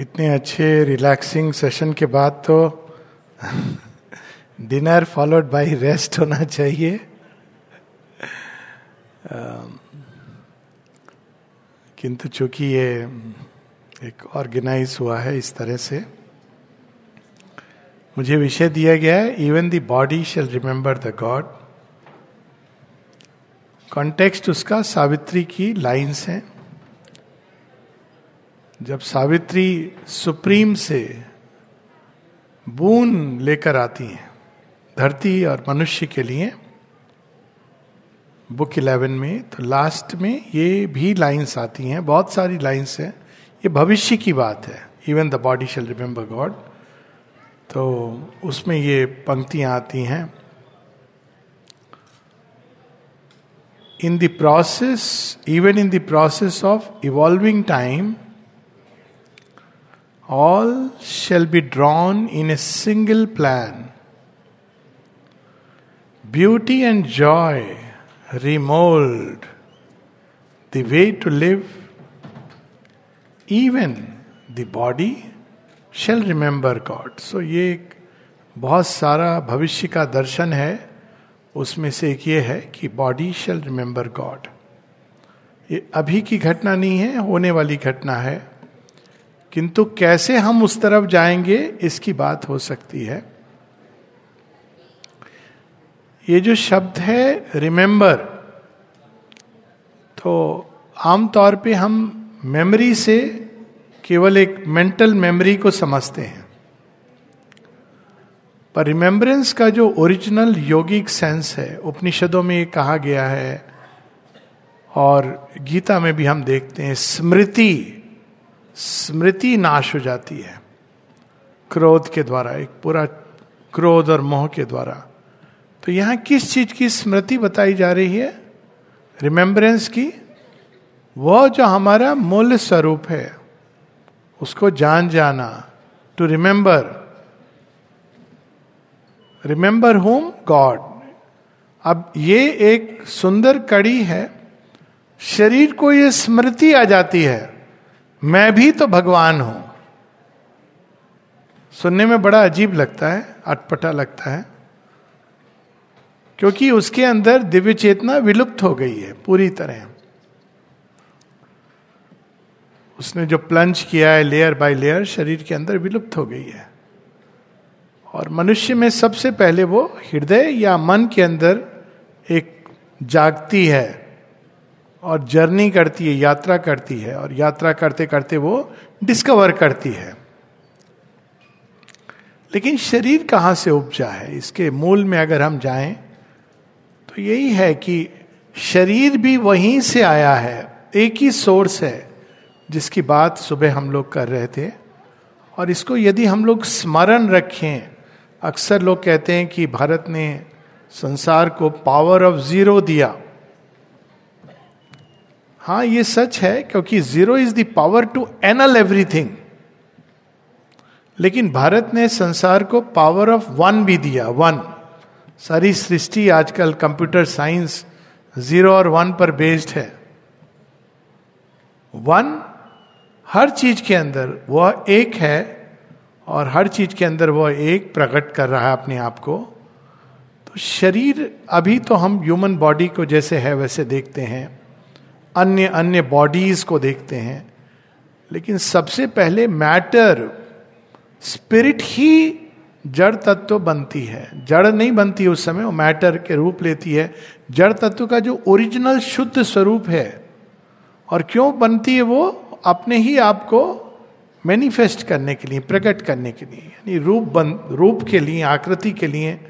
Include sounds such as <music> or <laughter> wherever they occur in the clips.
इतने अच्छे relaxing session के बाद तो डिनर फॉलोड बाय रेस्ट होना चाहिए। किंतु चूँकि ये एक ऑर्गेनाइज हुआ है इस तरह से, मुझे विषय दिया गया है even the body shall remember the God context उसका सावित्री की लाइंस हैं। जब सावित्री सुप्रीम से बून लेकर आती हैं, धरती और मनुष्य के लिए, बुक इलेवन में तो लास्ट में ये भी लाइंस आती हैं, बहुत सारी लाइंस हैं। ये भविष्य की बात है even the body shall remember God तो उसमें ये पंक्तियाँ आती हैं। In the process even in the process of evolving time all shall be drawn in a single plan beauty and joy remold the way to live, even the body shall remember God. So ये एक बहुत सारा भविष्य का दर्शन है। उसमें से एक ये है कि बॉडी शेल रिमेंबर गॉड ये अभी की घटना नहीं है होने वाली घटना है। किंतु कैसे हम उस तरफ़ जाएँगे, इसकी बात हो सकती है। ये जो शब्द है रिमेंबर तो आमतौर पे हम मेमोरी से केवल एक मेंटल मेमोरी को समझते हैं। पर रिमेम्बरेंस का जो ओरिजिनल योगिक सेंस है, उपनिषदों में ये कहा गया है, और गीता में भी हम देखते हैं, स्मृति स्मृति नाश हो जाती है। क्रोध के द्वारा, एक पूरा क्रोध और मोह के द्वारा। तो यहाँ किस चीज़ की स्मृति बताई जा रही है? रिमेम्बरेंस की? वह जो हमारा मूल स्वरूप है, उसको जान जाना। To remember remember home God अब ये एक सुंदर कड़ी है। शरीर को ये स्मृति आ जाती है। मैं भी तो भगवान हूँ। सुनने में बड़ा अजीब लगता है, अटपटा लगता है, क्योंकि उसके अंदर दिव्य चेतना विलुप्त हो गई है पूरी तरह। उसने जो प्लंज किया है लेयर बाय लेयर शरीर के अंदर विलुप्त हो गई है। और मनुष्य में सबसे पहले वो हृदय या मन के अंदर एक जागती है। और जर्नी करती है, यात्रा करती है, और यात्रा करते करते वो डिस्कवर करती है। लेकिन शरीर कहाँ से उपजा है? इसके मूल में अगर हम जाएँ तो यही है कि शरीर भी वहीं से आया है, एक ही सोर्स है, जिसकी बात सुबह हम लोग कर रहे थे। और इसको यदि हम लोग स्मरण रखें, अक्सर लोग कहते हैं कि भारत ने संसार को पावर ऑफ़ ज़ीरो दिया। हाँ ये सच है क्योंकि zero is the power to annul everything लेकिन भारत ने संसार को पावर ऑफ़ वन भी दिया वन सारी सृष्टि आजकल कंप्यूटर साइंस ज़ीरो और वन पर बेस्ड है। वन हर चीज़ के अंदर वह एक है और हर चीज़ के अंदर वह एक प्रकट कर रहा है अपने आप को। तो शरीर, अभी तो हम ह्यूमन बॉडी को जैसे है, वैसे देखते हैं। अन्य अन्य बॉडीज को देखते हैं। लेकिन सबसे पहले मैटर स्पिरिट ही जड़ तत्व बनती है। जड़ नहीं बनती उस समय, वो मैटर के रूप लेती है। जड़ तत्व का जो ओरिजिनल शुद्ध स्वरूप है, और क्यों बनती है वो अपने ही आप को मैनिफेस्ट करने के लिए, प्रकट करने के लिए, यानी रूप बन, रूप के लिए, आकृति के लिए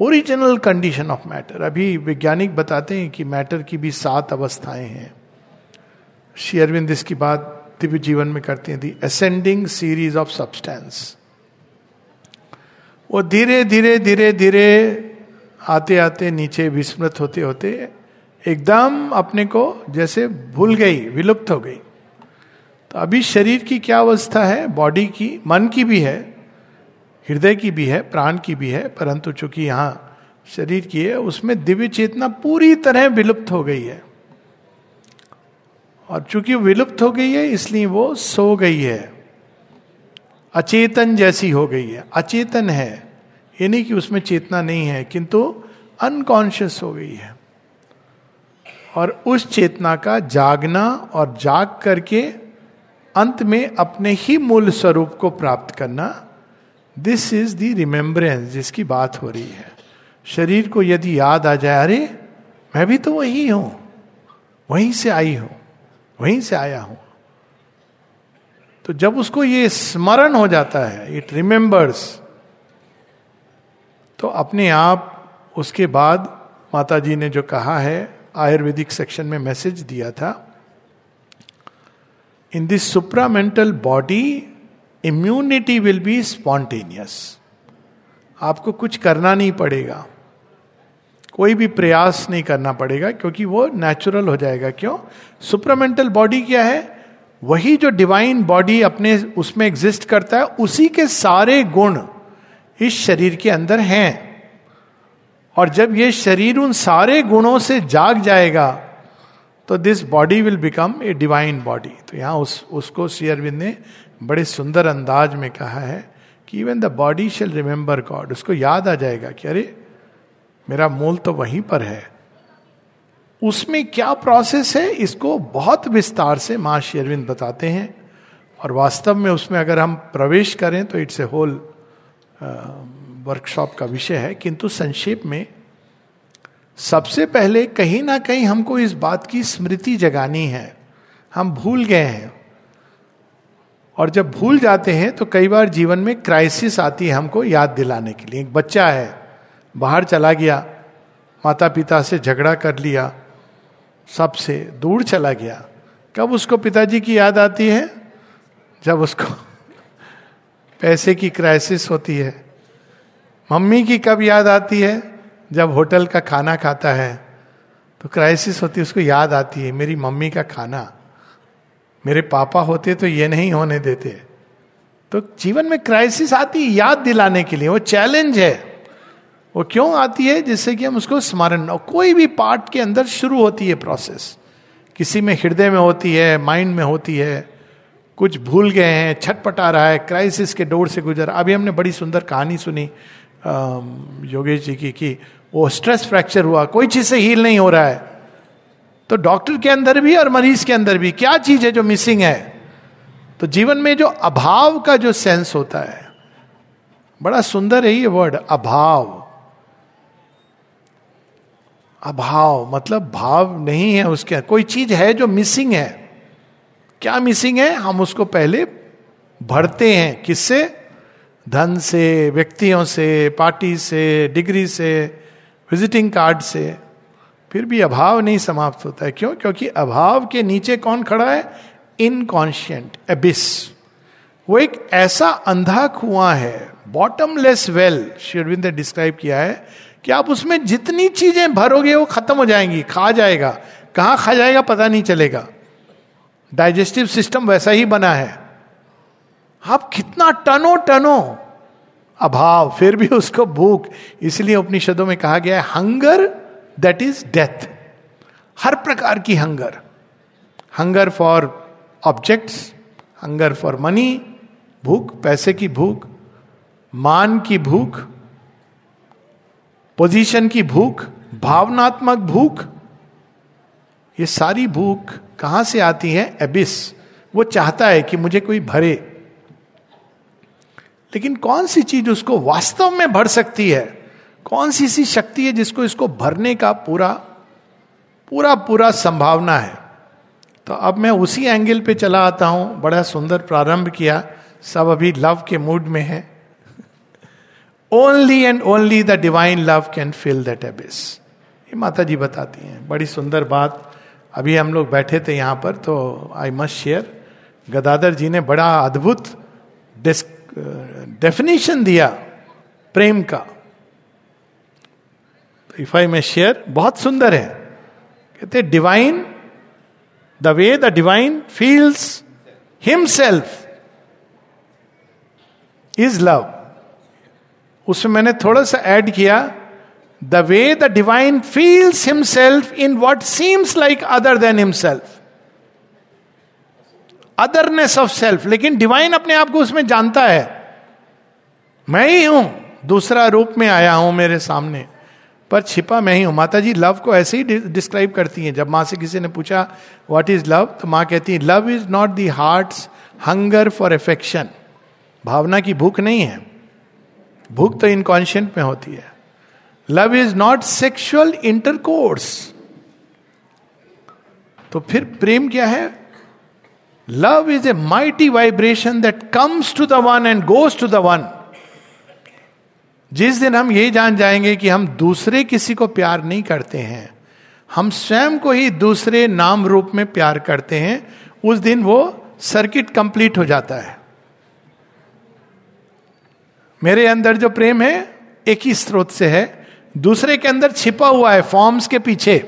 ओरिजिनल कंडीशन ऑफ़ मैटर अभी वैज्ञानिक बताते हैं कि मैटर की भी सात अवस्थाएँ हैं। श्री अरविंद इसकी बात दिव्य जीवन में करते हैं। The ascending series of substance वो धीरे धीरे धीरे धीरे आते आते, नीचे विस्मृत होते होते एकदम अपने को जैसे भूल गई, विलुप्त हो गई। तो अभी शरीर की क्या अवस्था है? बॉडी की, मन की भी है। हृदय की भी है, प्राण की भी है, परंतु चूँकि यहाँ शरीर की है, उसमें दिव्य चेतना पूरी तरह विलुप्त हो गई है। और चूँकि विलुप्त हो गई है, इसलिए वो सो गई है। अचेतन जैसी हो गई है। अचेतन है, ये नहीं कि उसमें चेतना नहीं है, किंतु अनकॉन्शियस हो गई है। और उस चेतना का जागना और जाग करके अंत में अपने ही मूल स्वरूप को प्राप्त करना दिस इज़ द रिमेम्बरेंस जिसकी बात हो रही है। शरीर को यदि याद आ जाए, अरे, मैं भी तो वही हूँ। वहीं से आई हूँ। वहीं से आया हूँ। तो जब उसको ये स्मरण हो जाता है इट रिमेंबर्स तो अपने आप उसके बाद माता जी ने जो कहा है, आयुर्वेदिक सेक्शन में मैसेज दिया था in this supramental body immunity will be spontaneous आपको कुछ करना नहीं पड़ेगा। कोई भी प्रयास नहीं करना पड़ेगा क्योंकि वो नेचुरल हो जाएगा। क्यों? सुप्रामेंटल बॉडी क्या है? वही जो डिवाइन बॉडी अपने उसमें एग्जिस्ट करता है, उसी के सारे गुण इस शरीर के अंदर हैं। और जब ये शरीर उन सारे गुणों से जाग जाएगा तो this body will become a divine body तो यहाँ उस, उसको शेयरविंद ने बड़े सुंदर अंदाज में कहा है कि even the body shall remember God उसको याद आ जाएगा कि अरे, मेरा मूल तो वहीं पर है। उसमें क्या प्रोसेस है, इसको बहुत विस्तार से माँ शेरविंद बताते हैं। और वास्तव में उसमें अगर हम प्रवेश करें तो इट्स ए होल वर्कशॉप का विषय है। किंतु संक्षेप में सबसे पहले कहीं ना कहीं हमको इस बात की स्मृति जगानी है। हम भूल गए हैं। और जब भूल जाते हैं तो कई बार जीवन में क्राइसिस आती है हमको याद दिलाने के लिए। एक बच्चा है, बाहर चला गया माता पिता से झगड़ा कर लिया, सबसे दूर चला गया। कब उसको पिताजी की याद आती है? जब उसको <laughs> पैसे की क्राइसिस होती है। मम्मी की कब याद आती है? जब होटल का खाना खाता है तो क्राइसिस होती है, उसको याद आती है, मेरी मम्मी का खाना। मेरे पापा होते तो ये नहीं होने देते। तो जीवन में क्राइसिस आती है याद दिलाने के लिए, वो चैलेंज है। वो क्यों आती है? जिससे कि हम उसको स्मरण कोई भी पार्ट के अंदर शुरू होती है प्रोसेस किसी में हृदय में होती है माइंड में होती है, कुछ भूल गए हैं, छटपटा रहा है क्राइसिस के डोर से गुजर। अभी हमने बड़ी सुंदर कहानी सुनी योगेश जी की कि वो स्ट्रेस फ्रैक्चर हुआ, कोई चीज़ से हील नहीं हो रहा है। तो डॉक्टर के अंदर भी और मरीज़ के अंदर भी क्या चीज़ है जो मिसिंग है? तो जीवन में जो अभाव का जो सेंस होता है, बड़ा सुंदर है ये वर्ड अभाव। अभाव मतलब भाव नहीं है उसके कोई चीज़ है जो मिसिंग है। क्या मिसिंग है? हम उसको पहले भरते हैं। किससे? धन से, व्यक्तियों से, पार्टी से, डिग्री से। विजिटिंग कार्ड से, फिर भी अभाव नहीं समाप्त होता है। क्यों? क्योंकि अभाव के नीचे कौन खड़ा है? इनकॉन्शियंट एबिस वो एक ऐसा अंधा कुआँ है बॉटमलेस वेल शेरविंद ने डिस्क्राइब किया है, कि आप उसमें जितनी चीज़ें भरोगे, वो खत्म हो जाएँगी, खा जाएगा। कहाँ खा जाएगा पता नहीं चलेगा। डाइजेस्टिव सिस्टम वैसा ही बना है। आप कितना टनो टनो अभाव, फिर भी उसको भूख। इसलिए उपनिषदों में कहा गया है हंगर दैट इज़ डेथ हर प्रकार की hunger hunger for objects hunger for money भूख, पैसे की भूख, मान की भूख पोजीशन की भूख, भावनात्मक भूख। ये सारी भूख कहाँ से आती है? एबिस वो चाहता है कि मुझे कोई भरे। लेकिन कौन सी चीज़ उसको वास्तव में भर सकती है? कौन सी सी शक्ति है जिसको इसको भरने का पूरा पूरा पूरा संभावना है? तो अब मैं उसी एंगल पे चला आता हूँ। बड़ा सुंदर प्रारंभ किया। सब अभी लव के मूड में है। Only and only the divine love can fill that abyss ये माता जी बताती हैं। बड़ी सुंदर बात। अभी हम लोग बैठे थे यहाँ पर तो I must share Gadadhar ji ने बड़ा अद्भुत डेफिनेशन दिया, प्रेम का। इफ़ आई में शेयर बहुत सुंदर है। कहते divine the way the divine feels himself is love उसमें मैंने थोड़ा सा ऐड किया the way the divine feels himself in what seems like other than himself otherness of self लेकिन डिवाइन अपने आप को उसमें जानता है। मैं ही हूँ, दूसरा रूप में आया हूँ मेरे सामने, पर छिपा मैं ही हूँ। माता जी लव को ऐसे ही डिस्क्राइब करती हैं। जब माँ से किसी ने पूछा व्हाट इज़ लव तो माँ कहती है love is not the heart hunger for affection भावना की भूख नहीं है। भूख तो इनकॉन्शियंट में होती है। Love is not sexual intercourse तो फिर प्रेम क्या है? Love is a mighty vibration that comes to the one and goes to the one जिस दिन हम ये जान जाएँगे कि हम दूसरे किसी को प्यार नहीं करते हैं, हम स्वयं को ही दूसरे नाम रूप में प्यार करते हैं, उस दिन वो सर्किट कंप्लीट हो जाता है। मेरे अंदर जो प्रेम है, एक ही स्रोत से है। दूसरे के अंदर छिपा हुआ है फॉर्म्स के पीछे।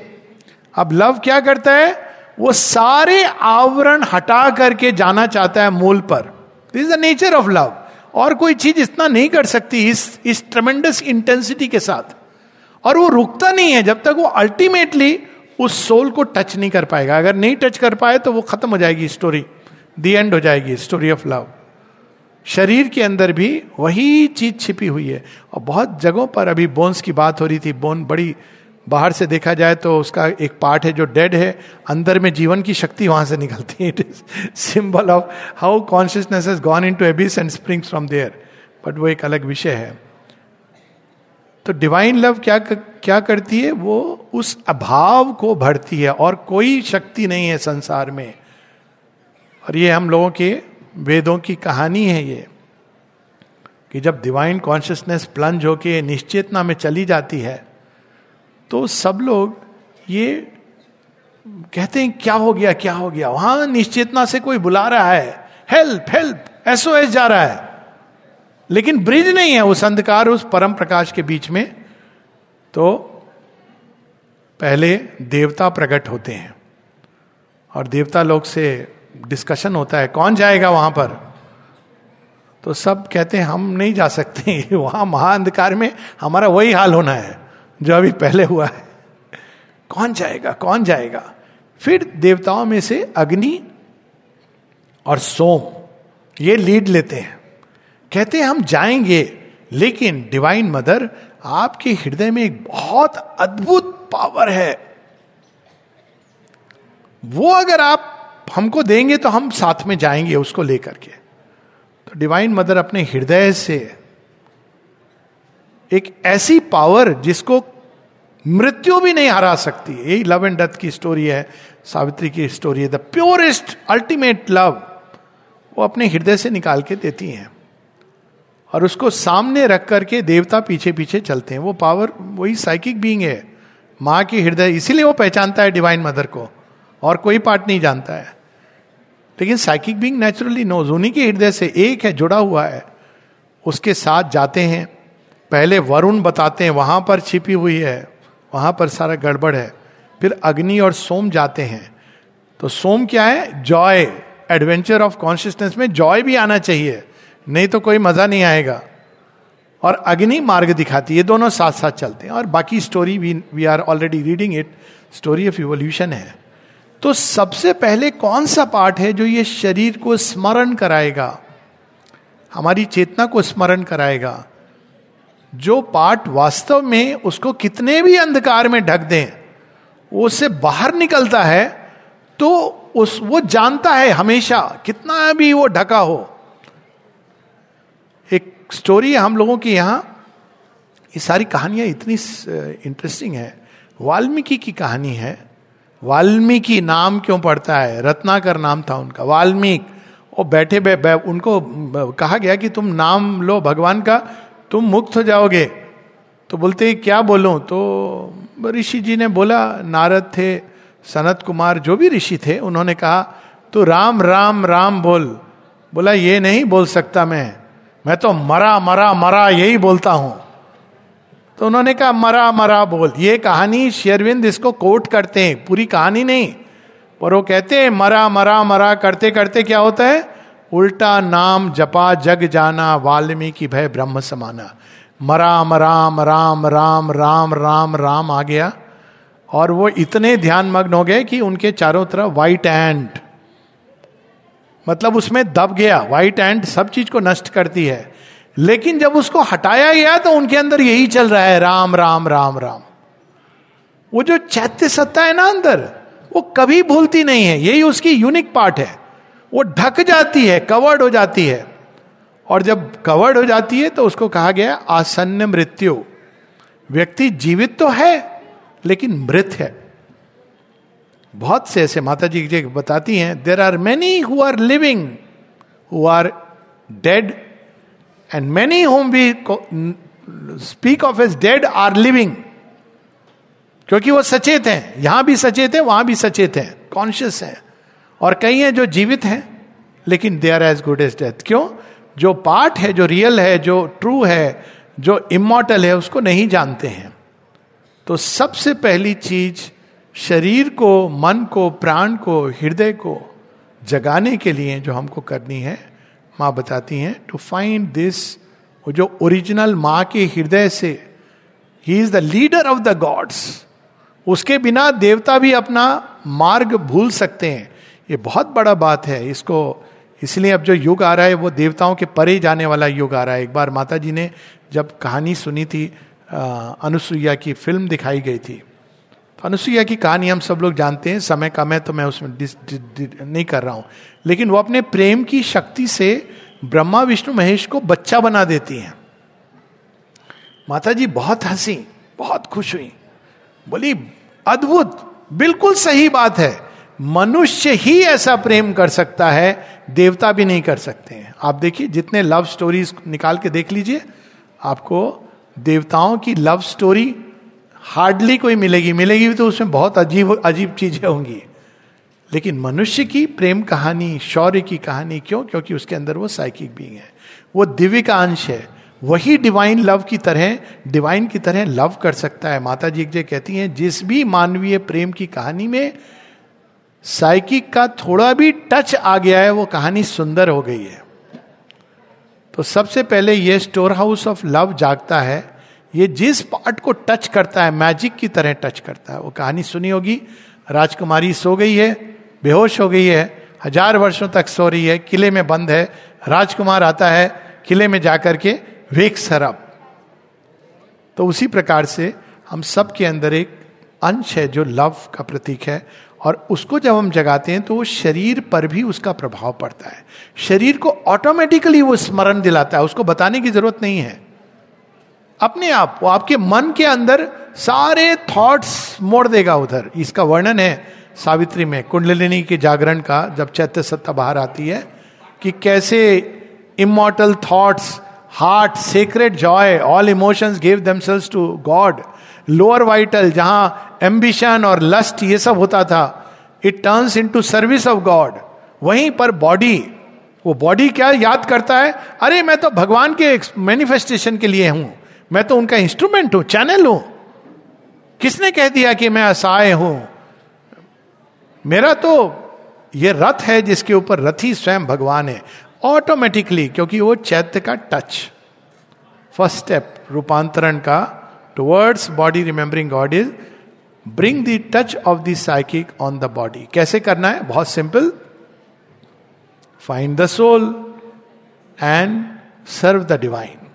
अब लव क्या करता है? वो सारे आवरण हटा करके जाना चाहता है मूल पर। This is the nature of love और कोई चीज़ इतना नहीं कर सकती इस इस ट्रमेंडस इंटेंसिटी के साथ। और वो रुकता नहीं है जब तक वो अल्टीमेटली उस सोल को टच नहीं कर पाएगा। अगर नहीं टच कर पाए तो वो खत्म हो जाएगी स्टोरी दी एंड हो जाएगी स्टोरी ऑफ़ लव शरीर के अंदर भी वही चीज़ छिपी हुई है। और बहुत जगहों पर अभी बोन्स की बात हो रही थी। बोन बड़ी बाहर से देखा जाए तो उसका एक पार्ट है जो डेड है, अंदर में जीवन की शक्ति वहाँ से निकलती है। It is symbol of how consciousness is gone into abyss and springs from there but वो एक अलग विषय है। तो डिवाइन लव क्या क्या करती है? वो उस अभाव को भरती है और कोई शक्ति नहीं है संसार में। और ये हम लोगों के वेदों की कहानी है ये। कि जब डिवाइन कॉन्शियसनेस प्लंज होके निश्चेतना में चली जाती है तो सब लोग ये कहते हैं, क्या हो गया, क्या हो गया? वहाँ निश्चेतना से कोई बुला रहा है। हेल्प हेल्प एसओ एस जा रहा है। लेकिन ब्रिज नहीं है उस अंधकार, उस परम प्रकाश के बीच में। तो पहले देवता प्रकट होते हैं। और देवता लोग से डिस्कशन होता है, कौन जाएगा वहाँ पर? तो सब कहते हैं, हम नहीं जा सकते, <laughs> वहाँ महाअंधकार में हमारा वही हाल होना है। जो अभी पहले हुआ है। कौन जाएगा कौन जाएगा? फिर देवताओं में से अग्नि और सोम, ये लीड लेते हैं। कहते हैं, हम जाएँगे, लेकिन डिवाइन मदर, आपके हृदय में एक बहुत अद्भुत पावर है। वो अगर आप हमको देंगे तो हम साथ में जाएँगे उसको लेकर के। तो डिवाइन मदर अपने हृदय से एक ऐसी पावर जिसको मृत्यु भी नहीं हरा सकती। यही लव एंड डेथ की स्टोरी है, सावित्री की स्टोरी है। द प्योरेस्ट अल्टीमेट लव वो अपने हृदय से निकाल के देती हैं। और उसको सामने रख करके देवता पीछे पीछे चलते हैं। वो पावर वही साइकिक बींग है। माँ की हृदय, इसीलिए वो पहचानता है डिवाइन मदर को। और कोई पार्ट नहीं जानता है। लेकिन साइकिक बींग नेचुरली नोज़ उन्हीं के हृदय से एक है, जुड़ा हुआ है। उसके साथ जाते हैं। पहले वरुण बताते हैं, वहाँ पर छिपी हुई है। वहाँ पर सारा गड़बड़ है। फिर अग्नि और सोम जाते हैं। तो सोम क्या है? जॉय। एडवेंचर ऑफ़ कॉन्शियसनेस में जॉय भी आना चाहिए। नहीं तो कोई मज़ा नहीं आएगा। और अग्नि मार्ग दिखाती है। दोनों साथ साथ चलते हैं। और बाकी स्टोरी भी we are already reading it story of evolution है। तो सबसे पहले कौन सा पार्ट है जो ये शरीर को स्मरण कराएगा? हमारी चेतना को स्मरण कराएगा। जो पार्ट वास्तव में उसको कितने भी अंधकार में ढक दें वो उससे बाहर निकलता है तो उस वो जानता है हमेशा कितना भी वो ढका हो। एक स्टोरी है हम लोगों की यहाँ ये सारी कहानियाँ इतनी इंटरेस्टिंग है। वाल्मीकि की कहानी है। वाल्मीकि नाम क्यों पड़ता है? रत्नाकर नाम था उनका। वाल्मीकि वो बैठे बै, बै, उनको कहा गया कि तुम नाम लो भगवान का तुम मुक्त हो जाओगे। तो बोलते, क्या बोलो? तो ऋषि जी ने बोला, नारद थे, सनत कुमार जो भी ऋषि थे, उन्होंने कहा तो राम राम राम बोल। बोला, ये नहीं बोल सकता मैं मैं तो मरा मरा मरा, यही बोलता हूँ। तो उन्होंने कहा, मरा मरा बोल। ये कहानी शेरविंद इसको कोट करते हैं, पूरी कहानी नहीं, पर वो कहते हैं, मरा मरा मरा, करते करते क्या होता है? उल्टा नाम जपा, जग जाना, वाल्मीकि भय ब्रह्म समाना। मराम, राम राम राम राम राम राम आ गया। और वो इतने ध्यान मग्न हो गए कि उनके चारों तरफ़ व्हाइट एंड मतलब उसमें दब गया। व्हाइट एंड सब चीज़ को नष्ट करती है। लेकिन जब उसको हटाया गया तो उनके अंदर यही चल रहा है, राम राम राम राम। वो जो चैत्य सत्ता है ना अंदर, वो कभी भूलती नहीं है। यही उसकी यूनिक पार्ट है। वो ढक जाती है, कवर्ड हो जाती है। और जब कवर्ड हो जाती है तो उसको कहा गया आसन्न मृत्यु। व्यक्ति जीवित तो है, लेकिन मृत है। बहुत से ऐसे माता जी बताती हैं there are many who are living who are dead and many whom we speak of as dead are living क्योंकि वो सचेत हैं, यहाँ भी सचेत है, वहाँ भी सचेत हैं कॉन्शियस हैं। और कई हैं जो जीवित हैं, लेकिन they are as good as death क्यों? जो पार्ट है, जो रियल है, जो ट्रू है, जो इमोटल है, उसको नहीं जानते हैं। तो सबसे पहली चीज़ शरीर को, मन को, प्राण को, हृदय को जगाने के लिए जो हमको करनी है, माँ बताती हैं टू फाइंड दिस वो जो ओरिजिनल माँ के हृदय से ही is the leader of the gods उसके बिना देवता भी अपना मार्ग भूल सकते हैं। ये बहुत बड़ा बात है इसको इसलिए अब जो युग आ रहा है वो देवताओं के परे जाने वाला युग आ रहा है। एक बार माता जी ने जब कहानी सुनी थी अनुसुईया की फ़िल्म दिखाई गई थी। तो अनुसुईया की कहानी हम सब लोग जानते हैं समय कम है तो मैं उसमें डिस, डिस, डिस, नहीं कर रहा हूँ। लेकिन वो अपने प्रेम की शक्ति से ब्रह्मा विष्णु महेश को बच्चा बना देती हैं। माता जी बहुत हँसी बहुत खुश हुई। बोली अद्भुत बिल्कुल सही बात है। मनुष्य ही ऐसा प्रेम कर सकता है, देवता भी नहीं कर सकते हैं। आप देखिए, जितने लव स्टोरीज निकाल के देख लीजिए, आपको देवताओं की लव स्टोरी हार्डली कोई मिलेगी। मिलेगी भी तो उसमें बहुत अजीब अजीब चीज़ें होंगी। लेकिन मनुष्य की प्रेम कहानी, शौर्य की कहानी, क्यों? क्योंकि उसके अंदर वो साइकिक बींग है। वो दिव्य का अंश है। वही डिवाइन लव की तरह डिवाइन की तरह लव कर सकता है। माता जी एक कहती हैं, जिस भी मानवीय प्रेम की कहानी में साइकिक का थोड़ा भी टच आ गया है, वो कहानी सुंदर हो गई है। तो सबसे पहले ये स्टोर हाउस ऑफ़ लव जागता है। ये जिस पार्ट को टच करता है, मैजिक की तरह टच करता है, वो कहानी सुनी होगी। राजकुमारी सो गई है, बेहोश हो गई है, हज़ार वर्षों तक सो रही है, किले में बंद है, राजकुमार आता है, किले में जाकर के वेक सरब तो उसी प्रकार से हम सब के अंदर एक अंश है जो लव का प्रतीक है। और उसको जब हम जगाते हैं तो वो शरीर पर भी उसका प्रभाव पड़ता है। शरीर को ऑटोमेटिकली वो स्मरण दिलाता है, उसको बताने की ज़रूरत नहीं है। अपने आप, वो आपके मन के अंदर सारे थॉट्स मोड़ देगा उधर। इसका वर्णन है सावित्री में, कुंडलिनी के जागरण का, जब चैत्य सत्ता बाहर आती है, कि कैसे immortal thoughts heart secret joy all emotions give themselves to God lower vital जहाँ एम्बिशन और लस्ट ये सब होता था it turns into service of God वहीं पर बॉडी वो बॉडी क्या याद करता है? अरे, मैं तो भगवान के मैनिफेस्टेशन के लिए हूँ। मैं तो उनका इंस्ट्रूमेंट हूँ चैनल हूँ। किसने कह दिया कि मैं असहाय हूँ? मेरा तो ये रथ है जिसके ऊपर रथी स्वयं भगवान है ऑटोमेटिकली क्योंकि वो चैत्य का टच फ़र्स्ट स्टेप रूपांतरण का towards body remembering God is bring the touch of the psychic on the body कैसे करना है? बहुत simple find the soul and serve the divine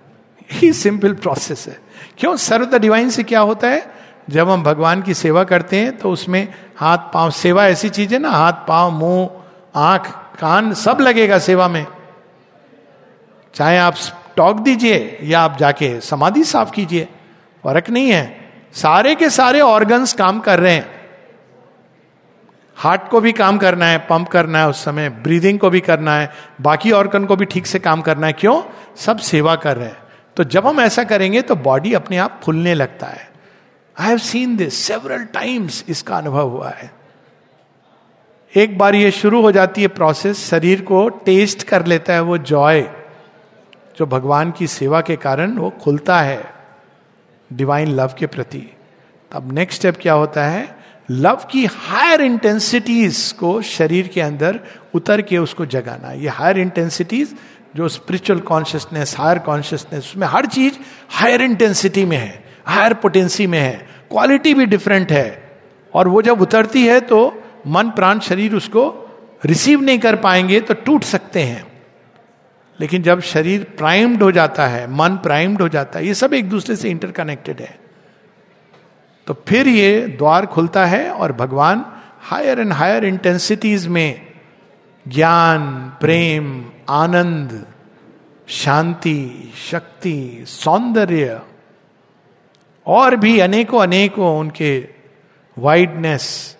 he simple process है. क्यों? सर्व द डिवाइन से क्या होता है? जब हम भगवान की सेवा करते हैं तो उसमें हाथ, पाँव, सेवा ऐसी चीज़ है ना? हाथ, पाँव, मुँह, आँख, कान, सब लगेगा सेवा में। चाहे आप टॉक दीजिए या आप जाके समाधि साफ़ कीजिए। फ़र्क नहीं है। सारे के सारे ऑर्गन्स काम कर रहे हैं। हार्ट को भी काम करना है पंप करना है, उस समय ब्रीदिंग को भी करना है, बाकी ऑर्गन को भी ठीक से काम करना है। क्यों? सब सेवा कर रहे हैं। तो जब हम ऐसा करेंगे तो बॉडी अपने आप फुलने लगता है। I have seen this several times इसका अनुभव हुआ है। एक बार ये शुरू हो जाती है प्रोसेस शरीर को टेस्ट कर लेता है वो जॉय जो भगवान की सेवा के कारण वो खुलता है। डिवाइन लव के प्रति। तब नेक्स्ट स्टेप क्या होता है? लव की हायर इंटेंसिटीज को शरीर के अंदर उतर के उसको जगाना। ये हायर इंटेंसिटीज जो स्पिरिचुअल कॉन्शियसनेस हायर कॉन्शियसनेस उसमें हर चीज़ हायर इंटेंसिटी में है हायर पोटेंसी में है। क्वालिटी भी डिफरेंट है। और वो जब उतरती है तो मन, प्राण, शरीर उसको रिसीव नहीं कर पाएँगे तो टूट सकते हैं। लेकिन जब शरीर प्राइम्ड हो जाता है, मन प्राइम्ड हो जाता है, ये सब एक दूसरे से इंटरकनेक्टेड है। तो फिर ये द्वार खुलता है और भगवान हायर एंड हायर इंटेंसिटीज में ज्ञान, प्रेम, आनंद, शांति, शक्ति, सौंदर्य और भी अनेकों अनेकों उनके वाइडनेस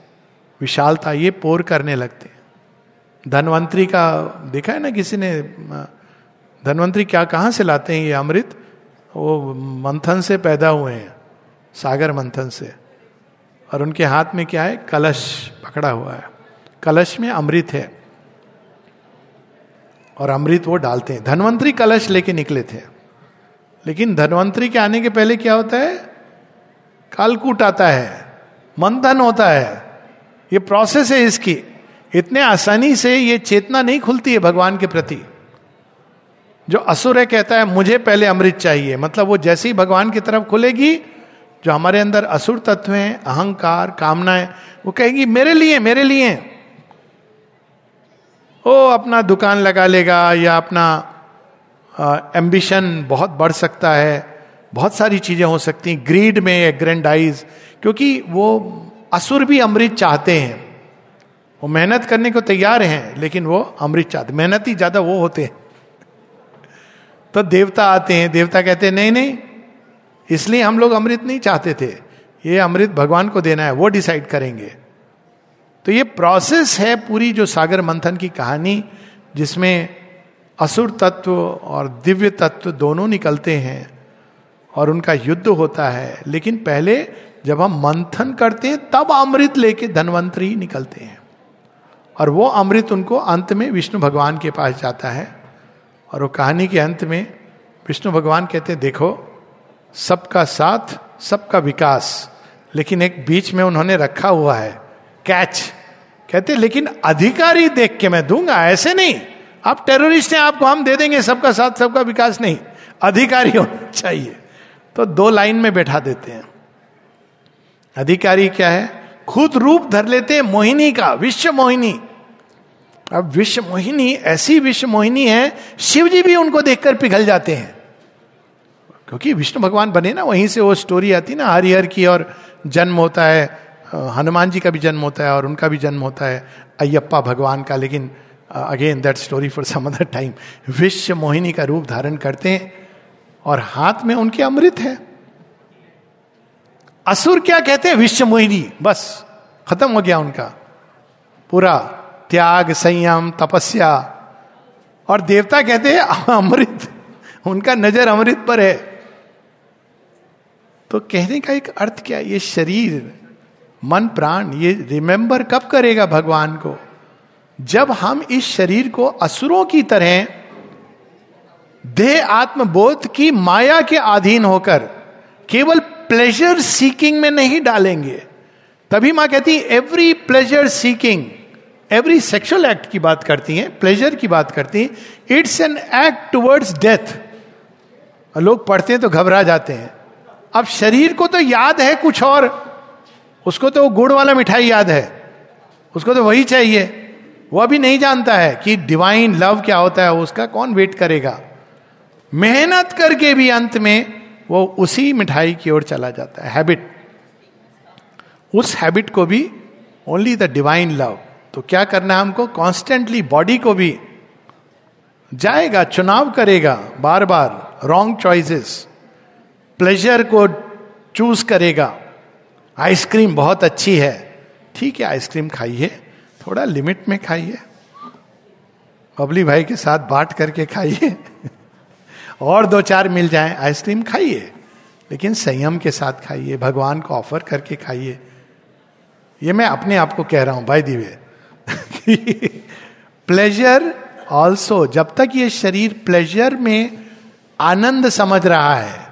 विशालता ये पोर करने लगते हैं। धनवंतरी का देखा है ना किसी ने धनवंतरी क्या कहाँ से लाते हैं ये अमृत? वो मंथन से पैदा हुए हैं, सागर मंथन से। और उनके हाथ में क्या है? कलश पकड़ा हुआ है। कलश में अमृत है। और अमृत वो डालते हैं। धनवंतरी कलश लेके निकले थे। लेकिन धनवंतरी के आने के पहले क्या होता है? कालकूट आता है। मंथन होता है। ये प्रोसेस है इसकी। इतने आसानी से ये चेतना नहीं खुलती है भगवान के प्रति। जो असुर है कहता है, मुझे पहले अमृत चाहिए। मतलब वो जैसे ही भगवान की तरफ़ खुलेगी, जो हमारे अंदर असुर तत्व हैं, अहंकार, कामनाएँ, वो कहेगी, मेरे लिए मेरे लिए। वो अपना दुकान लगा लेगा या अपना एम्बिशन बहुत बढ़ सकता है। बहुत सारी चीज़ें हो सकती हैं ग्रीड में एग्रेंडाइज क्योंकि वो असुर भी अमृत चाहते हैं। वो मेहनत करने को तैयार हैं, लेकिन वो अमृत चाहते मेहनत ही ज़्यादा वो होते हैं। तो देवता आते हैं, देवता कहते हैं, नहीं नहीं, इसलिए हम लोग अमृत नहीं चाहते थे। ये अमृत भगवान को देना है, वो डिसाइड करेंगे। तो ये प्रोसेस है पूरी जो सागर मंथन की कहानी, जिसमें असुर तत्व और दिव्य तत्व दोनों निकलते हैं और उनका युद्ध होता है। लेकिन पहले जब हम मंथन करते हैं, तब अमृत लेके धनवंतरी निकलते हैं। और वो अमृत उनको अंत में विष्णु भगवान के पास जाता है। और वो कहानी के अंत में विष्णु भगवान कहते हैं, देखो, सबका साथ, सबका विकास, लेकिन एक बीच में उन्होंने रखा हुआ है, कैच। कहते लेकिन अधिकारी देख के मैं दूँगा, ऐसे नहीं। आप टेररिस्ट हैं, आपको हम दे देंगे, सबका साथ, सबका विकास नहीं। अधिकारी होना चाहिए। तो दो लाइन में बैठा देते हैं। अधिकारी क्या है? खुद रूप धर लेते हैं, मोहिनी का, विश्व मोहिनी। अब विश्व मोहिनी ऐसी विश्व मोहिनी है शिव जी भी उनको देखकर पिघल जाते हैं। क्योंकि विष्णु भगवान बने ना, वहीं से वो स्टोरी आती ना, हरिहर की और जन्म होता है हनुमान जी का भी जन्म होता है और उनका भी जन्म होता है अयप्पा भगवान का। लेकिन again that story for some other time Vishwa Mohini का रूप धारण करते हैं और हाथ में उनके अमृत है। असुर क्या कहते हैं? विश्व मोहिनी बस, खत्म हो गया उनका। पूरा त्याग संयम तपस्या। और देवता कहते हैं अमृत, उनका नज़र अमृत पर है। तो कहने का एक अर्थ क्या, ये शरीर, मन, प्राण, ये रिमेंबर कब करेगा भगवान को? जब हम इस शरीर को असुरों की तरह, देह आत्मबोध की माया के अधीन होकर, केवल प्लेजर सीकिंग में नहीं डालेंगे, तभी माँ कहती every pleasure seeking every sexual act की बात करती हैं प्लेजर की बात करती हैं it's an act towards death लोग पढ़ते हैं तो घबरा जाते हैं। अब शरीर को तो याद है कुछ और। उसको तो गुड़ वाला मिठाई याद है। उसको तो वही चाहिए। वो अभी नहीं जानता है कि डिवाइन लव क्या होता है, उसका कौन वेट करेगा। मेहनत करके भी अंत में वो उसी मिठाई की ओर चला जाता है। हैबिट उस हैबिट को भी ओनली द डिवाइन लव तो क्या करना है हमको? कॉन्स्टेंटली बॉडी को भी जाएगा, चुनाव करेगा बार बार रॉन्ग चॉइसेस प्लेजर को चूज़ करेगा। आइसक्रीम बहुत अच्छी है। ठीक है आइसक्रीम खाइए, थोड़ा लिमिट में खाइए। बबली भाई के साथ बांट करके खाइए। <laughs> और दो चार मिल जाए आइसक्रीम खाइए, लेकिन संयम के साथ खाइए, भगवान को ऑफ़र करके खाइए। ये मैं अपने आप को कह रहा हूँ, भाई दिवे <laughs> प्लेजर ऑल्सो जब तक ये शरीर प्लेजर में आनंद समझ रहा है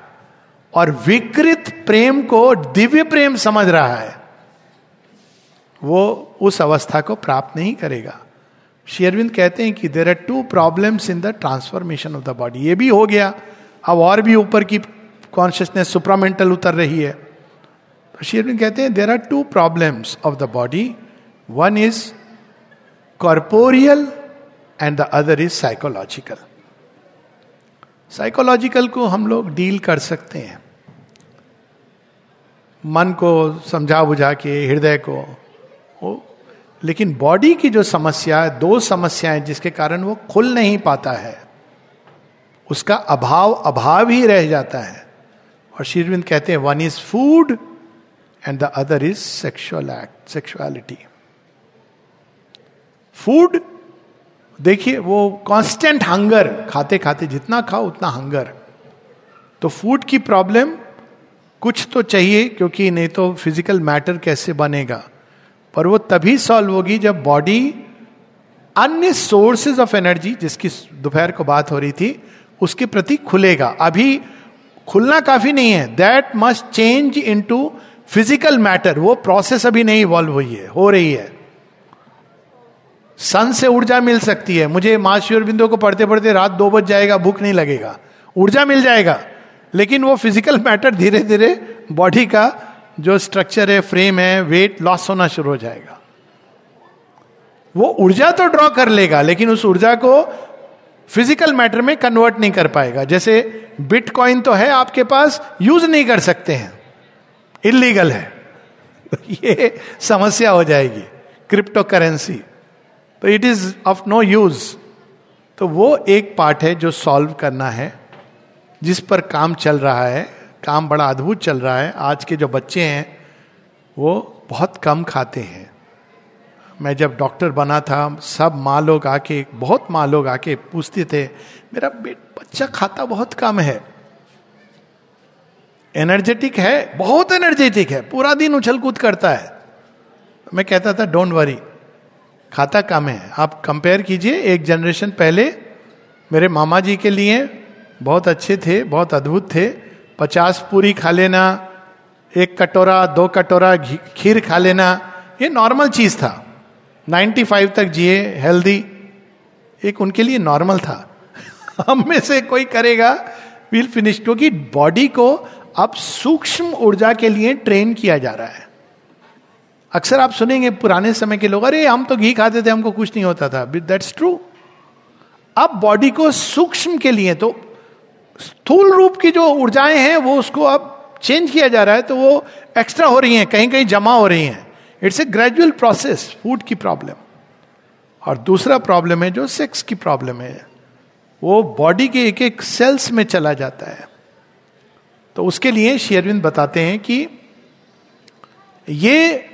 और विकृत प्रेम को दिव्य प्रेम समझ रहा है, वो उस अवस्था को प्राप्त नहीं करेगा। शेरविंद कहते हैं कि there are two problems in the transformation of the body ये भी हो गया, अब और भी ऊपर की कॉन्शियसनेस सुप्रामेंटल उतर रही है। शेरविंद कहते हैं there are two problems of the body one is corporeal and the other is psychological psychological को हम लोग डील कर सकते हैं। मन को समझा बुझा के, हृदय को, वो, लेकिन बॉडी की जो समस्या है, दो समस्याएँ जिसके कारण वो खुल नहीं पाता है। उसका अभाव अभाव ही रह जाता है। और शीरविंद कहते हैं one is food and the other is sexual act sexuality food देखिए, वो कांस्टेंट हंगर खाते खाते जितना खाओ उतना हंगर तो फ़ूड की प्रॉब्लम कुछ तो चाहिए, क्योंकि नहीं तो फ़िज़िकल मैटर कैसे बनेगा? पर वो तभी सॉल्व होगी जब बॉडी अन्य सोर्सेज ऑफ़ एनर्जी जिसकी दोपहर को बात हो रही थी, उसके प्रति खुलेगा. अभी खुलना काफ़ी नहीं है. That must change into physical matter वो प्रोसेस अभी नहीं इवॉल्व हुई है, हो रही है. सन से ऊर्जा मिल सकती है। मुझे माँ बिंदु को पढ़ते पढ़ते रात दो बज जाएगा, भूख नहीं लगेगा। ऊर्जा मिल जाएगा। लेकिन वो फ़िज़िकल मैटर धीरे धीरे बॉडी का जो स्ट्रक्चर है फ्रेम है वेट लॉस होना शुरू हो जाएगा। वो ऊर्जा तो ड्रॉ कर लेगा, लेकिन उस ऊर्जा को फ़िज़िकल मैटर में कन्वर्ट नहीं कर पाएगा। जैसे बिटकॉइन तो है आपके पास यूज़ नहीं कर सकते हैं। इलीगल है। <laughs> ये समस्या हो जाएगी। क्रिप्टो करेंसी तो it is of no use तो वो एक पार्ट है जो सॉल्व करना है, जिस पर काम चल रहा है, काम बड़ा अद्भुत चल रहा है, आज के जो बच्चे हैं, वो बहुत कम खाते हैं। मैं जब डॉक्टर बना था, सब माँ लोग आके, बहुत माँ लोग आके पूछते थे, मेरा बच्चा खाता बहुत कम है। एनर्जेटिक है, बहुत एनर्जेटिक है, पूरा दिन उछल कूद करता है। मैं कहता था डोंट वरी खाता कम है। आप कंपेयर कीजिए, एक जनरेशन पहले मेरे मामा जी के लिए बहुत अच्छे थे, बहुत अद्भुत थे। पचास पूरी खा लेना, एक कटोरा, दो कटोरा खीर खा लेना, ये नॉर्मल चीज़ था। 95 तक जिए हेल्दी एक उनके लिए नॉर्मल था। <laughs> हम में से कोई करेगा विल फिनिश क्योंकि बॉडी को अब सूक्ष्म ऊर्जा के लिए ट्रेन किया जा रहा है। अक्सर आप सुनेंगे पुराने समय के लोग, अरे, हम तो घी खाते थे, हमको कुछ नहीं होता था. दैट्स ट्रू अब बॉडी को सूक्ष्म के लिए तो स्थूल रूप की जो ऊर्जाएँ हैं, वो उसको अब चेंज किया जा रहा है तो वो एक्स्ट्रा हो रही हैं कहीं कहीं जमा हो रही हैं। It's a gradual process food की प्रॉब्लम और दूसरा प्रॉब्लम है जो सेक्स की प्रॉब्लम है। वो बॉडी के एक एक सेल्स में चला जाता है। तो उसके लिए शेयरविंद बताते हैं कि ये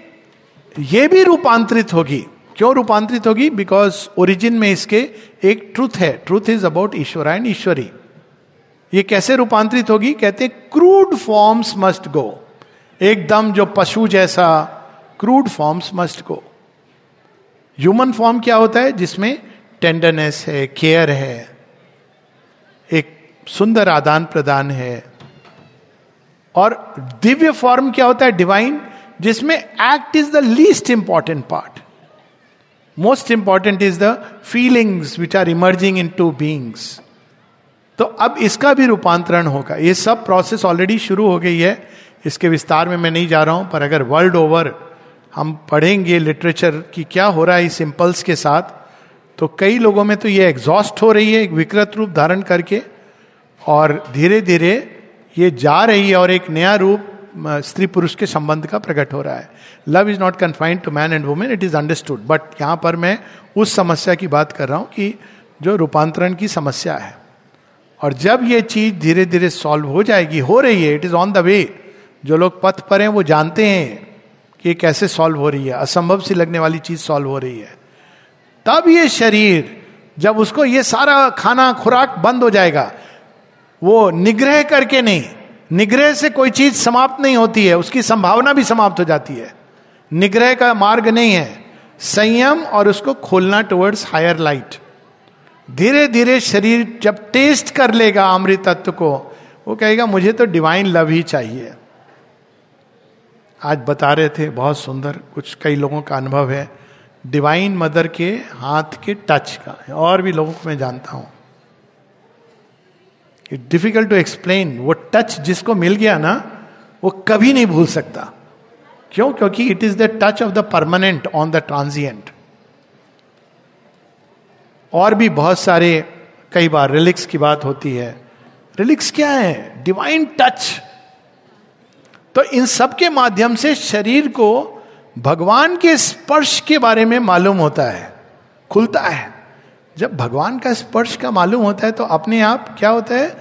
ये भी रूपांतरित होगी। क्यों रूपांतरित होगी? बिकॉज़ ओरिजिन में इसके एक ट्रूथ है। Truth is about Ishwar and ईश्वरी। ये कैसे रूपांतरित होगी? कहते क्रूड फॉर्म्स मस्ट गो एकदम जो पशु जैसा crude forms must go human form क्या होता है? जिसमें टेंडरनेस है केयर है। एक सुंदर आदान प्रदान है। और दिव्य फॉर्म क्या होता है? डिवाइन जिसमें act is the least important part most important is the feelings which are emerging into beings तो अब इसका भी रूपांतरण होगा। ये सब प्रोसेस ऑलरेडी शुरू हो गई है। इसके विस्तार में मैं नहीं जा रहा हूँ, पर अगर वर्ल्ड ओवर हम पढ़ेंगे लिटरेचर की क्या हो रहा है इस इम्पल्स के साथ तो कई लोगों में तो ये एग्जॉस्ट हो रही है, एक विकृत रूप धारण करके, और धीरे धीरे ये जा रही है और एक नया रूप स्त्री पुरुष के संबंध का प्रकट हो रहा है। Love is not confined to man and women it is understood but यहाँ पर मैं उस समस्या की बात कर रहा हूँ कि जो रूपांतरण की समस्या है, और जब ये चीज़ धीरे धीरे सॉल्व हो जाएगी, हो रही है it is on the way जो लोग पथ पर हैं, वो जानते हैं कि ये कैसे सॉल्व हो रही है, असंभव सी लगने वाली चीज़ सॉल्व हो रही है। तब ये शरीर, जब उसको ये सारा खाना खुराक बंद हो जाएगा, वो निग्रह करके नहीं निग्रह से कोई चीज़ समाप्त नहीं होती है, उसकी संभावना भी समाप्त हो जाती है। निग्रह का मार्ग नहीं है। संयम और उसको खोलना टुवर्ड्स हायर लाइट धीरे धीरे शरीर जब टेस्ट कर लेगा अमृत तत्व को, वो कहेगा, मुझे तो डिवाइन लव ही चाहिए। आज बता रहे थे, बहुत सुंदर, कुछ कई लोगों का अनुभव है। डिवाइन मदर के हाथ के टच का, और भी लोगों को मैं जानता हूँ। इट डिफ़िकल्ट टू एक्सप्लेन वो टच जिसको मिल गया ना, वो कभी नहीं भूल सकता। क्यों? क्योंकि it is the touch of the permanent on the transient और भी बहुत सारे, कई बार रिलिक्स की बात होती है। रिलिक्स क्या है? डिवाइन टच तो इन सब के माध्यम से शरीर को भगवान के स्पर्श के बारे में मालूम होता है। खुलता है। जब भगवान का स्पर्श का मालूम होता है तो अपने आप क्या होता है?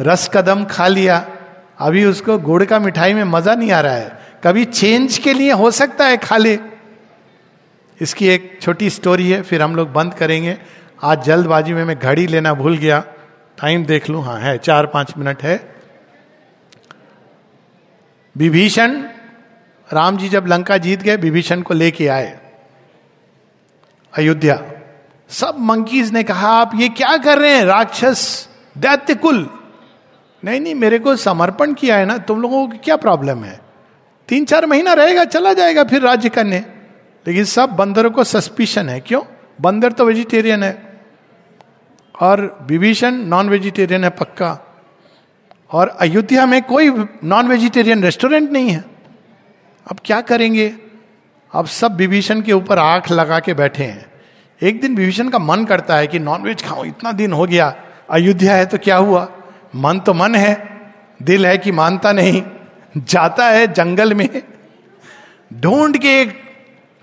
रस कदम खा लिया। अभी उसको गुड़ का मिठाई में मज़ा नहीं आ रहा है। कभी चेंज के लिए हो सकता है खा ले इसकी एक छोटी स्टोरी है, फिर हम लोग बंद करेंगे। आज जल्दबाजी में मैं घड़ी लेना भूल गया। टाइम देख लू। हाँ है, चार पाँच मिनट है। विभीषण, राम जी जब लंका जीत गए, विभीषण को लेके आए। अयोध्या। सब मंकीज ने कहा, आप ये क्या कर रहे हैं, राक्षस? दैत्य कुल. नहीं नहीं, मेरे को समर्पण किया है ना, तुम लोगों को क्या प्रॉब्लम है? तीन चार महीना रहेगा, चला जाएगा फिर राज्य करने. लेकिन सब बंदरों को सस्पिशन है। क्यों? बंदर तो वेजिटेरियन है। और विभीषण नॉन वेजिटेरियन है पक्का। और अयोध्या में कोई नॉन वेजिटेरियन रेस्टोरेंट नहीं है। अब क्या करेंगे? अब सब विभीषण के ऊपर आँख लगा के बैठे हैं। एक दिन विभीषण का मन करता है कि नॉनवेज खाओ इतना दिन हो गया, अयोध्या है तो क्या हुआ? मन तो मन है, दिल है कि मानता नहीं, जाता है जंगल में, ढूंढ के एक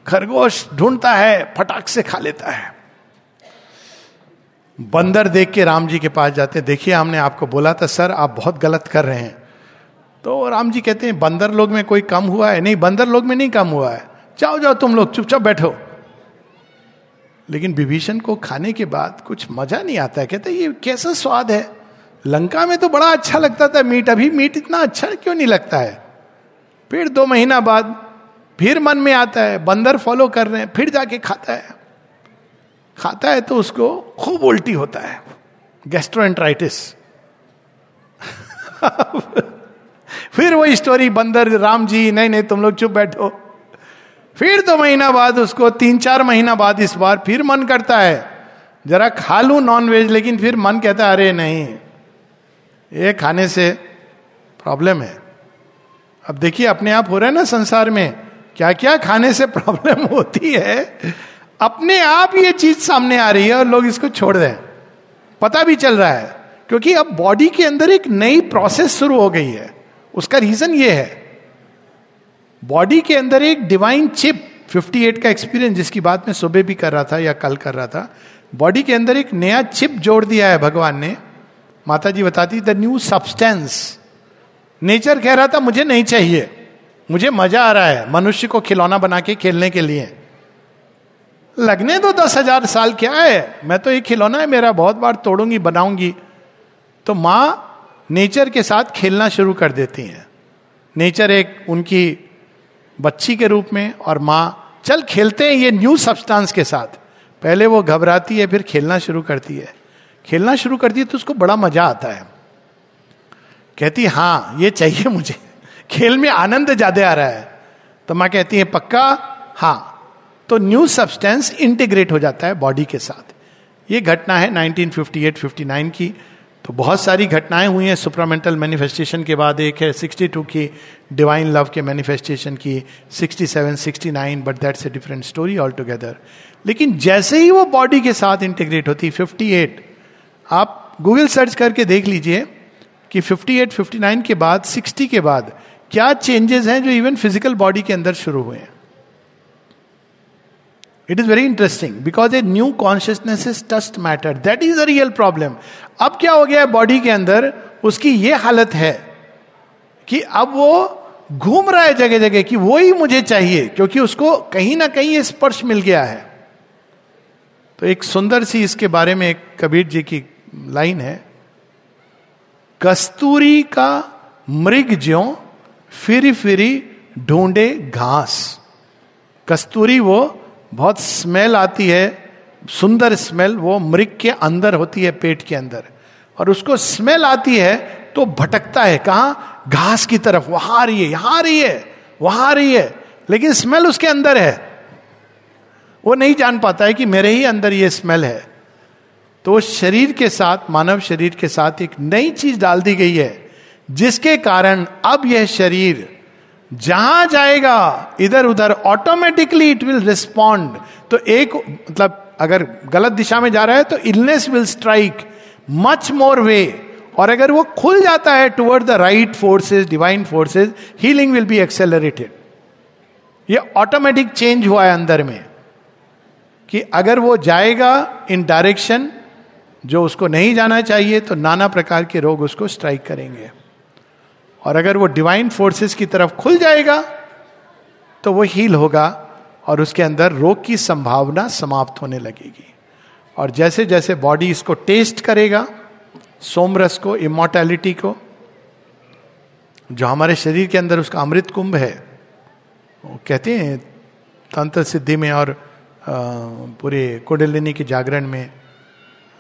खरगोश ढूंढता है, फटाक से खा लेता है। बंदर देख के राम जी के पास जाते देखिए, हमने आपको बोला था, सर, आप बहुत गलत कर रहे हैं। तो राम जी कहते हैं, बंदर लोग में कोई कम हुआ है? नहीं, बंदर लोग में नहीं कम हुआ है। जाओ जाओ, तुम लोग चुपचाप बैठो। लेकिन विभीषण को खाने के बाद कुछ मज़ा नहीं आता है। कहते ये कैसा स्वाद है? लंका में तो बड़ा अच्छा लगता था मीट। अभी मीट इतना अच्छा क्यों नहीं लगता है? फिर दो महीना बाद फिर मन में आता है, बंदर फॉलो कर रहे हैं, फिर जाके खाता है। खाता है तो उसको खूब उल्टी होता है। गैस्ट्रोएंट्राइटिस <laughs> फिर वही स्टोरी बंदर, राम जी, नहीं नहीं, तुम लोग चुप बैठो। फिर दो महीना बाद उसको तीन चार महीना बाद इस बार फिर मन करता है। जरा खा लू नॉन वेज लेकिन फिर मन कहता है, अरे नहीं, ये खाने से प्रॉब्लम है। अब देखिए, अपने आप हो रहा है ना संसार में क्या क्या खाने से प्रॉब्लम <laughs> होती है? अपने आप ये चीज़ सामने आ रही है और लोग इसको छोड़ दें। पता भी चल रहा है, क्योंकि अब बॉडी के अंदर एक नई प्रोसेस शुरू हो गई है। उसका रीजन ये है। बॉडी के अंदर एक डिवाइन चिप 58 का एक्सपीरियंस जिसकी बात मैं सुबह भी कर रहा था या कल कर रहा था बॉडी के अंदर एक नया चिप जोड़ दिया है भगवान ने। माता जी बताती द न्यू सब्सटेंस नेचर कह रहा था, मुझे नहीं चाहिए। मुझे मज़ा आ रहा है मनुष्य को खिलौना बना के खेलने के लिए। लगने दो दस हज़ार साल क्या है? मैं तो एक खिलौना है मेरा, बहुत बार तोड़ूँगी, बनाऊँगी। तो माँ नेचर के साथ खेलना शुरू कर देती हैं। नेचर एक उनकी बच्ची के रूप में और माँ, चल खेलते हैं ये न्यू सब्सटेंस के साथ। पहले वो घबराती है, फिर खेलना शुरू करती है। खेलना शुरू करती है तो उसको बड़ा मज़ा आता है। कहती हाँ ये चाहिए मुझे। खेल में आनंद ज़्यादा आ रहा है। तो माँ कहती है, पक्का? हाँ। तो न्यू सब्सटेंस इंटीग्रेट हो जाता है बॉडी के साथ। ये घटना है 1958-59 की। तो बहुत सारी घटनाएँ हुई हैं। सुपरामेंटल मैनिफेस्टेशन के बाद एक है 62 की डिवाइन लव के मैनिफेस्टेशन की 67, 69 but that's a different story altogether लेकिन जैसे ही वो बॉडी के साथ इंटीग्रेट होती 58 आप गूगल सर्च करके देख लीजिए कि 58, 59 के बाद 60 के बाद क्या चेंजेस हैं जो इवन फ़िज़िकल बॉडी के अंदर शुरू हुए हैं। It is very interesting because a new consciousness is just matter that is a real problem अब क्या हो गया है बॉडी के अंदर? उसकी ये हालत है कि अब वो घूम रहा है जगह जगह कि वो ही मुझे चाहिए, क्योंकि उसको कहीं ना कहीं स्पर्श मिल गया है। तो एक सुंदर सी इसके बारे में एक कबीर जी की लाइन है। कस्तूरी का मृग ज्यो फिरी फिरी ढूंढे घास। कस्तूरी वो बहुत स्मेल आती है, सुंदर स्मेल वो मृग के अंदर होती है, पेट के अंदर। और उसको स्मेल आती है तो भटकता है। कहा? घास की तरफ़। वहाँ आ रही है, यहाँ आ रही है, वहाँ आ रही है। लेकिन स्मेल उसके अंदर है। वो नहीं जान पाता है कि मेरे ही अंदर ये स्मेल है। तो शरीर के साथ, मानव शरीर के साथ एक नई चीज़ डाल दी गई है, जिसके कारण अब यह शरीर जहाँ जाएगा, इधर उधर ऑटोमेटिकली इट विल रिस्पॉन्ड तो एक मतलब अगर गलत दिशा में जा रहा है तो illness will strike much more way और अगर वो खुल जाता है toward the right forces divine forces healing will be accelerated ये ऑटोमेटिक चेंज हुआ है अंदर में, कि अगर वो जाएगा इन डायरेक्शन जो उसको नहीं जाना चाहिए तो नाना प्रकार के रोग उसको स्ट्राइक करेंगे। और अगर वो डिवाइन फोर्सेस की तरफ़ खुल जाएगा तो वो हील होगा और उसके अंदर रोग की संभावना समाप्त होने लगेगी। और जैसे जैसे बॉडी इसको टेस्ट करेगा, सोमरस को इमोर्टैलिटी को, जो हमारे शरीर के अंदर उसका अमृत कुंभ है, वो कहते हैं, तंत्र सिद्धि में और पूरे कुंडलिनी के जागरण में,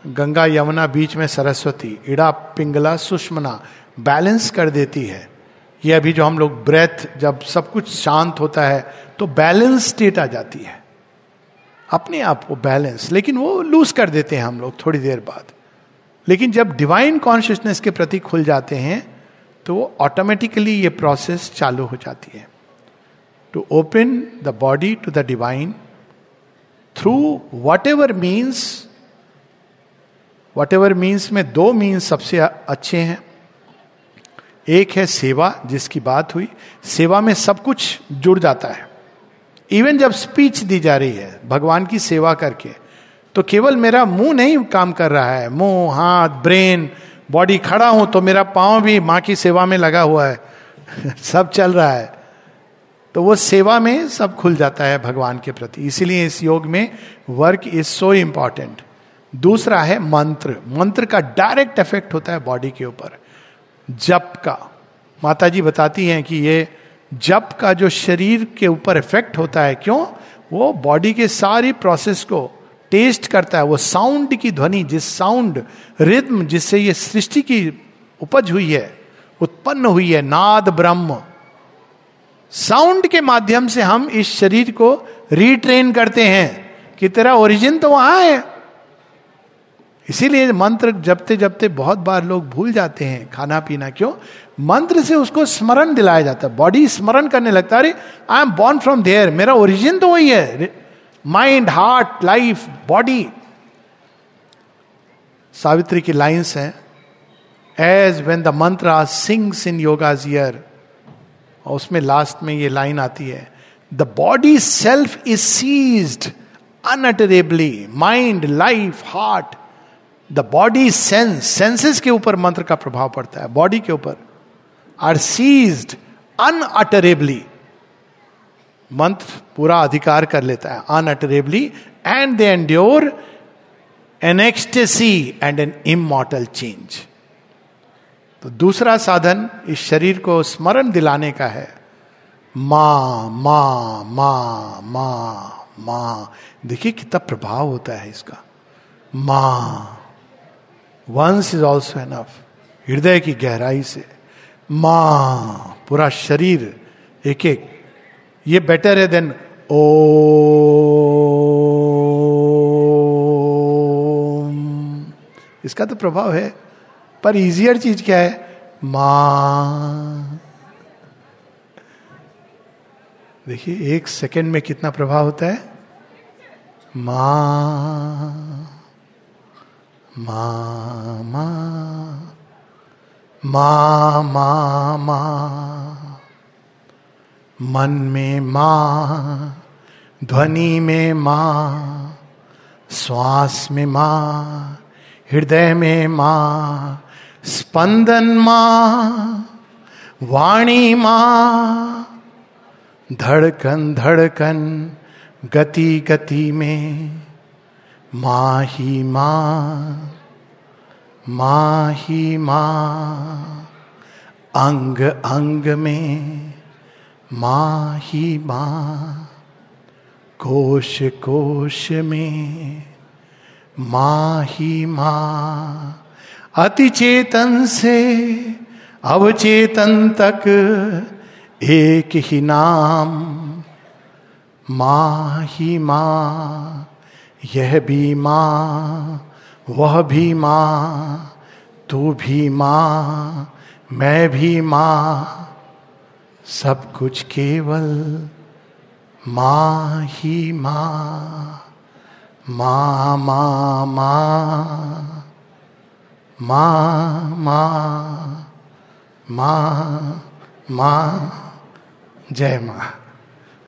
गंगा यमुना बीच में सरस्वती, इड़ा पिंगला सुषमना बैलेंस कर देती है। ये अभी जो हम लोग ब्रेथ, जब सब कुछ शांत होता है तो बैलेंस स्टेट आ जाती है। अपने आप को बैलेंस। लेकिन वो लूज कर देते हैं हम लोग थोड़ी देर बाद। लेकिन जब डिवाइन कॉन्शियसनेस के प्रति खुल जाते हैं तो वो ऑटोमेटिकली ये प्रोसेस चालू हो जाती है। To open the body to the divine through whatever means whatever means में दो मीन्स सबसे अच्छे हैं। एक है सेवा, जिसकी बात हुई। सेवा में सब कुछ जुड़ जाता है। इवन जब स्पीच दी जा रही है, भगवान की सेवा करके तो केवल मेरा मुँह नहीं काम कर रहा है। मुँह, हाथ ब्रेन बॉडी खड़ा हूँ तो मेरा पाँव भी माँ की सेवा में लगा हुआ है। <laughs> सब चल रहा है। तो वो सेवा में सब खुल जाता है भगवान के प्रति। इसीलिए इस योग में वर्क इज़ सो इंपॉर्टेंट दूसरा है मंत्र। मंत्र का डायरेक्ट इफ़ेक्ट होता है बॉडी के ऊपर। जप का। माता जी बताती हैं कि ये जप का जो शरीर के ऊपर इफ़ेक्ट होता है, क्यों? वो बॉडी के सारी प्रोसेस को टेस्ट करता है। वो साउंड की ध्वनि, जिस साउंड रिद्म जिससे ये सृष्टि की उपज हुई है, उत्पन्न हुई है, नाद ब्रह्म। साउंड के माध्यम से हम इस शरीर को रिट्रेन करते हैं। कि तेरा ओरिजिन तो वहाँ है। इसीलिए मंत्र जपते जपते बहुत बार लोग भूल जाते हैं, खाना पीना क्यों? मंत्र से उसको स्मरण दिलाया जाता है। बॉडी स्मरण करने लगता है, अरे I am born from there मेरा ओरिजिन तो वही है। Mind heart life body Savitri की लाइन्स हैं as when the mantra sings in yoga's ear और उसमें लास्ट में ये लाइन आती है the body self is seized unalterably mind life heart the body sense senses के ऊपर मंत्र का प्रभाव पड़ता है. बॉडी के ऊपर. आर सीज्ड अनअटरेबली मंत्र पूरा अधिकार कर लेता है. Unalterably and they endure an ecstasy and an immortal change तो दूसरा साधन इस शरीर को स्मरण दिलाने का है. मा मा मा मा मा. देखिए कितना प्रभाव होता है इसका. माँ वंस इज़ ऑल्सो एनफ हृदय की गहराई से माँ पूरा शरीर एक एक ये बेटर है देन ओ इसका तो प्रभाव है पर इजियर चीज़ क्या है माँ देखिए एक सेकंड में कितना प्रभाव होता है माँ मा मा मा मन में माँ, ध्वनि में माँ, श्वास में माँ, हृदय में माँ, स्पंदन माँ, वाणी माँ, धड़कन धड़कन गति गति में। माँ ही माँ माँ ही माँ अंग अंग में माँ ही माँ कोश कोश में माँ ही माँ अति चेतन से अवचेतन तक एक ही नाम माँ ही माँ यह भी माँ, वह भी माँ, तू भी माँ, मैं भी माँ। सब कुछ केवल माँ ही माँ माँ माँ माँ माँ माँ माँ माँ जय माँ।